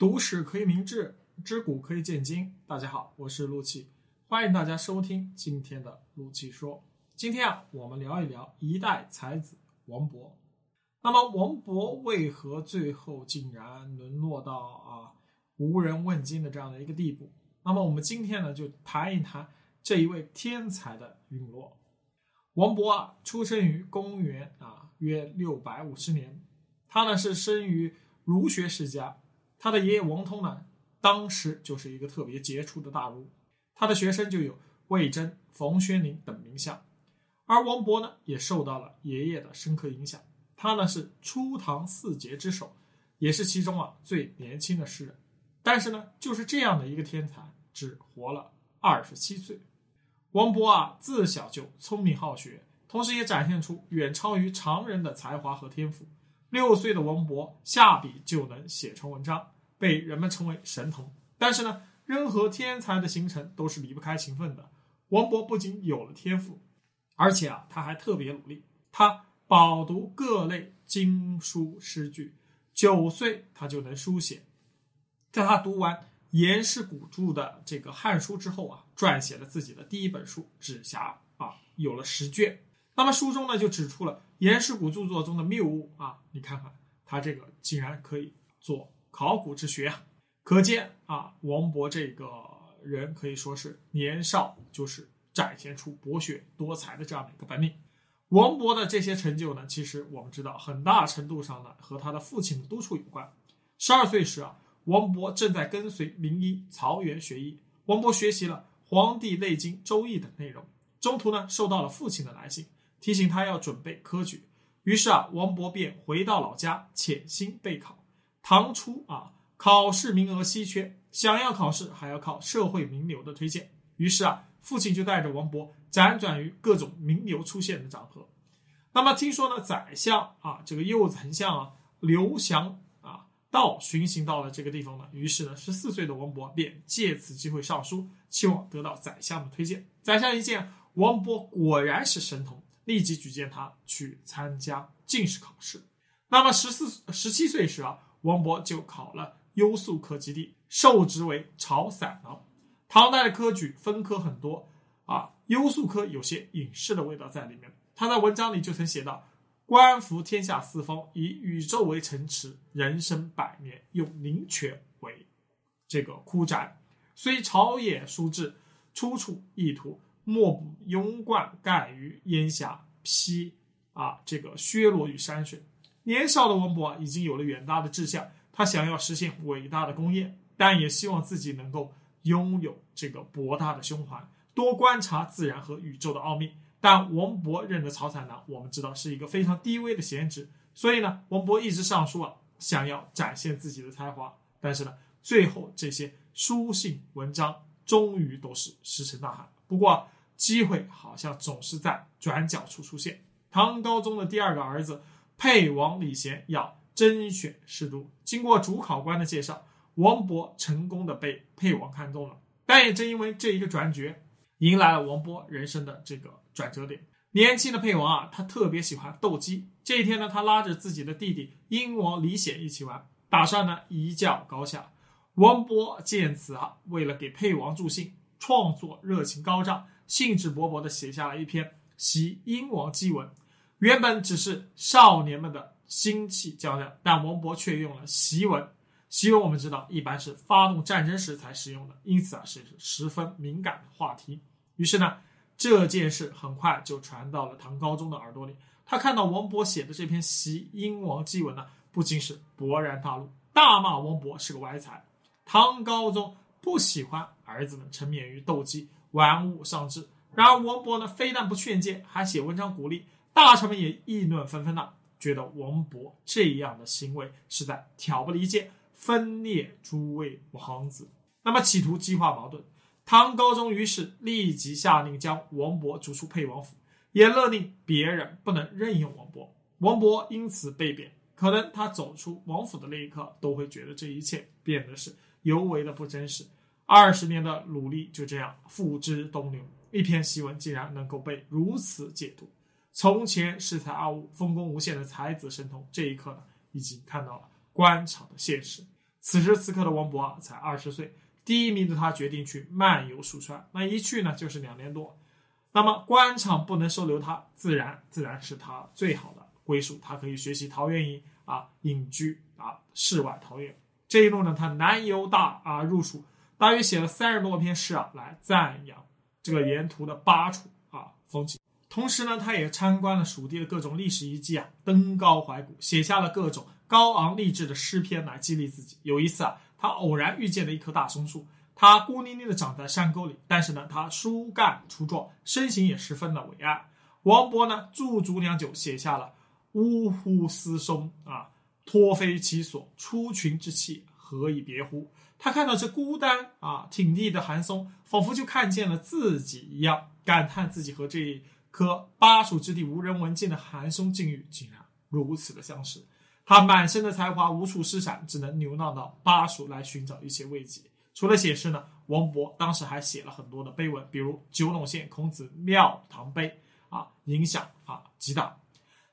读史可以明志，知古可以鉴今。大家好，我是陆琪，欢迎大家收听今天的陆琪说。今天啊，我们聊一聊一代才子王勃。那么，王勃为何最后竟然沦落到啊无人问津的这样的一个地步？那么，我们今天呢，就谈一谈这一位天才的陨落。王勃啊，出生于公元啊约六百五十年，他呢是生于儒学世家。他的爷爷王通呢，当时就是一个特别杰出的大儒，他的学生就有魏征、冯轩林等名相，而王勃呢，也受到了爷爷的深刻影响。他呢是初唐四杰之首，也是其中啊最年轻的诗人。但是呢，就是这样的一个天才，只活了二十七岁。王勃啊，自小就聪明好学，同时也展现出远超于常人的才华和天赋。六岁的王勃下笔就能写成文章，被人们称为神童。但是呢，任何天才的形成都是离不开勤奋的。王勃不仅有了天赋，而且啊，他还特别努力。他饱读各类经书诗句，九岁他就能书写。在他读完颜氏古著的这个《汉书》之后啊，撰写了自己的第一本书《纸匣》啊，有了十卷。那么书中呢，就指出了。颜氏古著作中的谬误啊，你看看他这个竟然可以做考古之学啊，可见啊，王勃这个人可以说是年少就是展现出博学多才的这样的一个本领。王勃的这些成就呢，其实我们知道很大程度上呢和他的父亲的督促有关。十二岁时啊，王勃正在跟随名医曹源学医，王勃学习了《黄帝内经》《周易》等内容，中途呢收到了父亲的来信。提醒他要准备科举，于是啊，王勃便回到老家潜心备考。唐初啊，考试名额稀缺，想要考试还要靠社会名流的推荐。于是啊，父亲就带着王勃辗转于各种名流出现的场合。那么听说呢，宰相啊，这个右丞相啊，刘翔啊，到巡行到了这个地方呢。于是呢，十四岁的王勃便借此机会上书，期望得到宰相的推荐。宰相一见王勃果然是神童。立即举荐他去参加进士考试。那么十四、十七岁时啊，王勃就考了优素科及第，受职为朝散郎。唐代的科举分科很多啊，优素科有些隐士的味道在里面。他在文章里就曾写道：“观服天下四方，以宇宙为城池，人生百年，用灵泉为这个枯宅。虽朝野书志，出处意图。”莫不庸冠盖于烟霞，披啊这个削落于山水。年少的王勃已经有了远大的志向，他想要实现伟大的功业，但也希望自己能够拥有这个博大的胸怀，多观察自然和宇宙的奥秘。但王勃任的曹采囊，我们知道是一个非常低微的闲职，所以呢，王勃一直上书啊，想要展现自己的才华。但是呢，最后这些书信文章终于都是石沉大海。不过，机会好像总是在转角处出现。唐高宗的第二个儿子沛王李贤要甄选侍读，经过主考官的介绍，王勃成功的被沛王看中了。但也正因为这一个转角，迎来了王勃人生的这个转折点。年轻的沛王啊，他特别喜欢斗鸡。这一天呢，他拉着自己的弟弟英王李显一起玩，打算呢一较高下。王勃见此啊，为了给沛王助兴，创作热情高涨。兴致勃勃地写下了一篇《袭英王祭文》，原本只是少年们的心气较量，但王勃却用了檄文。檄文我们知道一般是发动战争时才使用的，因此啊是十分敏感的话题。于是呢，这件事很快就传到了唐高宗的耳朵里。他看到王勃写的这篇《檄英王祭文》呢，不仅是勃然大怒，大骂王勃是个歪才。唐高宗不喜欢儿子们沉湎于斗鸡。玩物丧志。然而王勃呢，非但不劝谏，还写文章鼓励。大臣们也议论纷纷呐，觉得王勃这样的行为是在挑拨离间，分裂诸位王子。那么企图激化矛盾。唐高宗于是立即下令将王勃逐出沛王府，也勒令别人不能任用王勃。王勃因此被贬。可能他走出王府的那一刻，都会觉得这一切变得是尤为的不真实。二十年的努力就这样付之东流，一篇檄文竟然能够被如此解读。从前恃才傲物、丰功无限的才子神童，这一刻呢，已经看到了官场的现实。此时此刻的王勃啊，才二十岁，第一名的他决定去漫游蜀川，那一去呢就是两年多。那么官场不能收留他，自然自然是他最好的归属，他可以学习陶渊明啊，隐居啊世外桃源。这一路呢，他南游大啊入蜀，大约写了三十多篇诗啊，来赞扬这个沿途的巴楚啊风景。同时呢，他也参观了蜀地的各种历史遗迹啊，登高怀古，写下了各种高昂励志的诗篇来激励自己。有一次啊，他偶然遇见了一棵大松树，它孤零零的长在山沟里，但是呢，它树干粗壮，身形也十分的伟岸。王勃呢驻足良久，写下了“呜呼思松啊”。托飞其所，出群之气，何以别乎？他看到这孤单啊挺立的寒松，仿佛就看见了自己一样，感叹自己和这可巴蜀之地无人闻见的寒松境遇竟然如此的相似。他满身的才华无处施展，只能流浪到巴蜀来寻找一些慰藉。除了写诗呢，王勃当时还写了很多的碑文，比如《九龙县孔子庙堂碑》，啊，影响啊极大。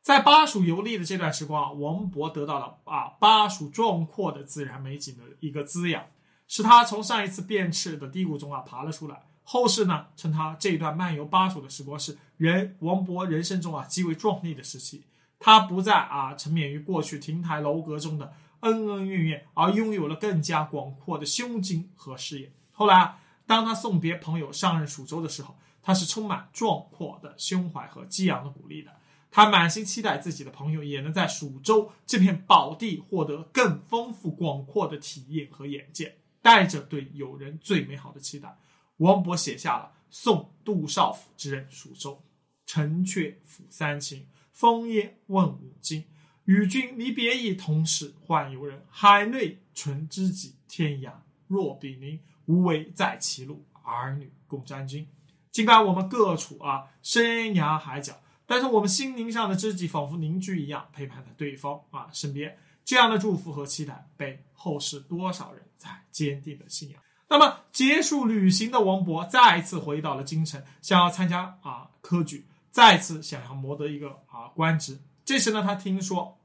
在巴蜀游历的这段时光啊，王勃得到了啊巴蜀壮阔的自然美景的一个滋养，使他从上一次便赤的低谷中啊爬了出来。后世呢称他这一段漫游巴蜀的时光是人王勃人生中啊极为壮丽的时期。他不再啊沉湎于过去亭台楼阁中的恩恩怨怨，而拥有了更加广阔的胸襟和视野。后来啊，当他送别朋友上任蜀州的时候，他是充满壮阔的胸怀和激昂的鼓励的。他满心期待自己的朋友也能在蜀州这片宝地获得更丰富广阔的体验和眼界，带着对友人最美好的期待，王勃写下了《送杜少府之任蜀州》：“城阙辅三秦，风烟问五津。与君离别意，同是宦游人。海内存知己，天涯若比邻。无为在歧路，儿女共沾巾。”尽管我们各处啊生涯海角。但是我们心灵上的知己仿佛凝聚一样，陪伴在对方啊身边。这样的祝福和期待，被后世多少人在坚定的信仰。那么结束旅行的王勃，再次回到了京城，想要参加啊科举，再次想要谋得一个啊官职。这时呢，他听说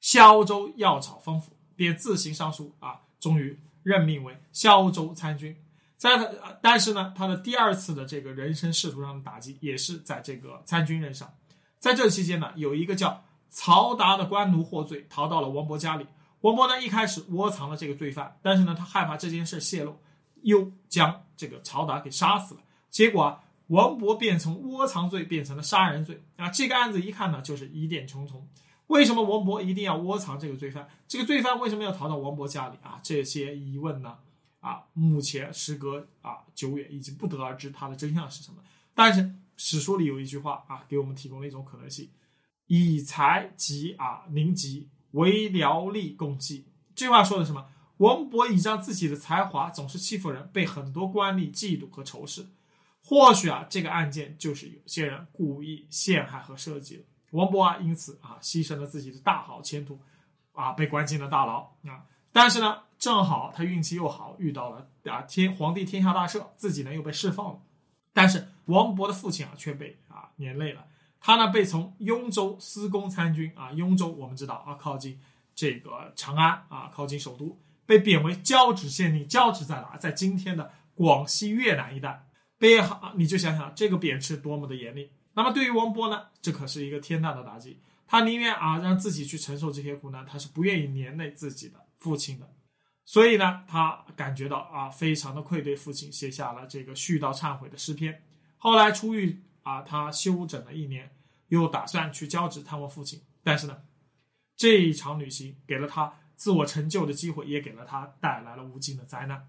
萧州药草丰富，便自行上书啊，终于任命为萧州参军。在他，但是呢，他的第二次的这个人生仕途上的打击，也是在这个参军任上。在这期间呢，有一个叫曹达的官奴获罪，逃到了王勃家里。王勃呢，一开始窝藏了这个罪犯，但是呢，他害怕这件事泄露，又将这个曹达给杀死了。结果啊，王勃便从窝藏罪变成了杀人罪啊。这个案子一看呢，就是疑点重重。为什么王勃一定要窝藏这个罪犯？这个罪犯为什么要逃到王勃家里啊？这些疑问呢？啊，目前时隔啊久远，已经不得而知它的真相是什么。但是史书里有一句话啊，给我们提供了一种可能性：以才及啊宁吉为辽吏共济。这句话说的什么？王勃倚仗自己的才华，总是欺负人，被很多官吏嫉妒和仇视。或许啊，这个案件就是有些人故意陷害和设计的。王勃啊，因此啊，牺牲了自己的大好前途，啊，被关进了大牢啊。但是呢？正好他运气又好，遇到了啊天皇帝天下大赦，自己呢又被释放了。但是王勃的父亲啊却被啊连累了，他呢被从雍州司功参军啊，雍州我们知道啊靠近这个长安啊，靠近首都，被贬为交趾县令。交趾在哪？在今天的广西越南一带。被啊你就想想这个贬斥多么的严厉。那么对于王勃呢，这可是一个天大的打击。他宁愿啊让自己去承受这些苦难，他是不愿意连累自己的父亲的。所以呢，他感觉到啊，非常的愧对父亲，写下了这个絮叨忏悔的诗篇。后来出狱啊，他休整了一年，又打算去交趾探望父亲。但是呢，这一场旅行给了他自我成就的机会，也给了他带来了无尽的灾难。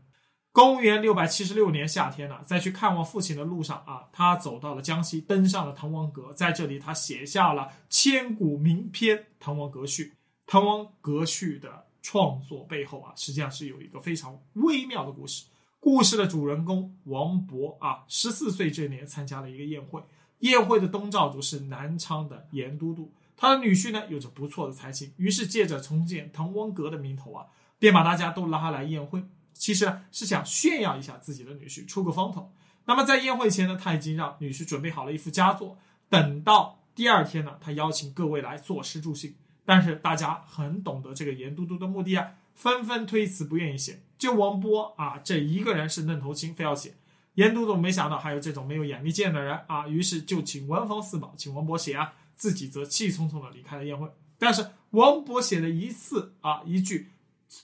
公元六百七十六年夏天呢，在去看望父亲的路上啊，他走到了江西，登上了滕王阁，在这里他写下了千古名篇《滕王阁序》。《滕王阁序》的。创作背后啊，实际上是有一个非常微妙的故事。故事的主人公王勃啊，十四岁这年参加了一个宴会，宴会的东道主是南昌的严都督，他的女婿呢有着不错的才情，于是借着重建滕王阁的名头啊，便把大家都拉来宴会，其实是想炫耀一下自己的女婿，出个风头。那么在宴会前呢，他已经让女婿准备好了一副佳作，等到第二天呢，他邀请各位来作诗助兴。但是大家很懂得这个严都督的目的啊，纷纷推辞，不愿意写。就王波啊，这一个人是愣头青，非要写。严都督没想到还有这种没有眼力见的人啊，于是就请文房四宝，请王勃写啊，自己则气冲冲的离开了宴会。但是王勃写的一次啊，一句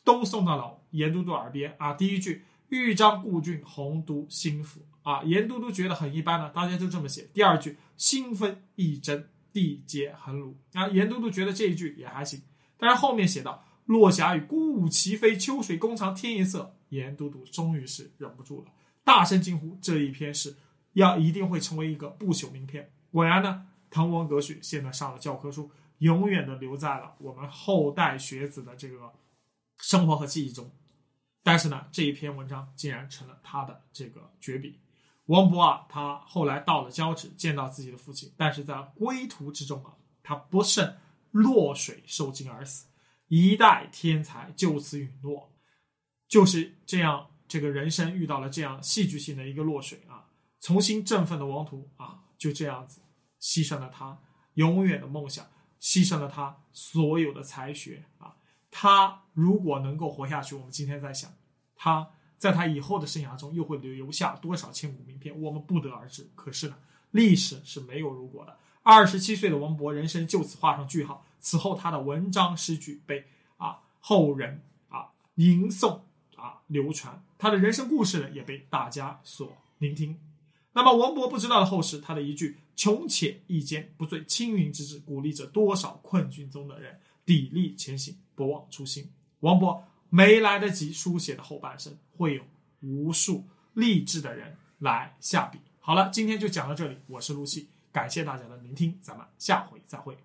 都送到了严都督耳边啊。第一句“豫章故郡，洪都新府”啊，严都督觉得很一般呢，大家就这么写。第二句“新分益贞，地接衡庐”啊，严都督觉得这一句也还行。但是后面写到“落霞与孤鹜齐飞，秋水共长天一色”，严都督终于是忍不住了。大声惊呼：“这一篇是要一定会成为一个不朽名篇。”果然呢，《滕王阁序》现在上了教科书，永远的留在了我们后代学子的这个生活和记忆中。但是呢，这一篇文章竟然成了他的这个绝笔。王勃啊，他后来到了交趾，见到自己的父亲，但是在归途之中啊，他不慎落水受惊而死，一代天才就此陨落，就是这样。这个人生遇到了这样戏剧性的一个落水啊，重新振奋的王图啊，就这样子牺牲了他永远的梦想，牺牲了他所有的才学啊。他如果能够活下去，我们今天在想，他在他以后的生涯中又会留下多少千古名篇，我们不得而知。可是呢，历史是没有如果的。二十七岁的王勃，人生就此画上句号。此后，他的文章诗句被啊后人啊吟诵。啊，流传他的人生故事呢，也被大家所聆听。那么王勃不知道的后世，他的一句“穷且益坚，不坠青云之志”，鼓励着多少困境中的人砥砺前行，不忘初心。王勃没来得及书写的后半生，会有无数励志的人来下笔。好了，今天就讲到这里，我是陆西，感谢大家的聆听，咱们下回再会。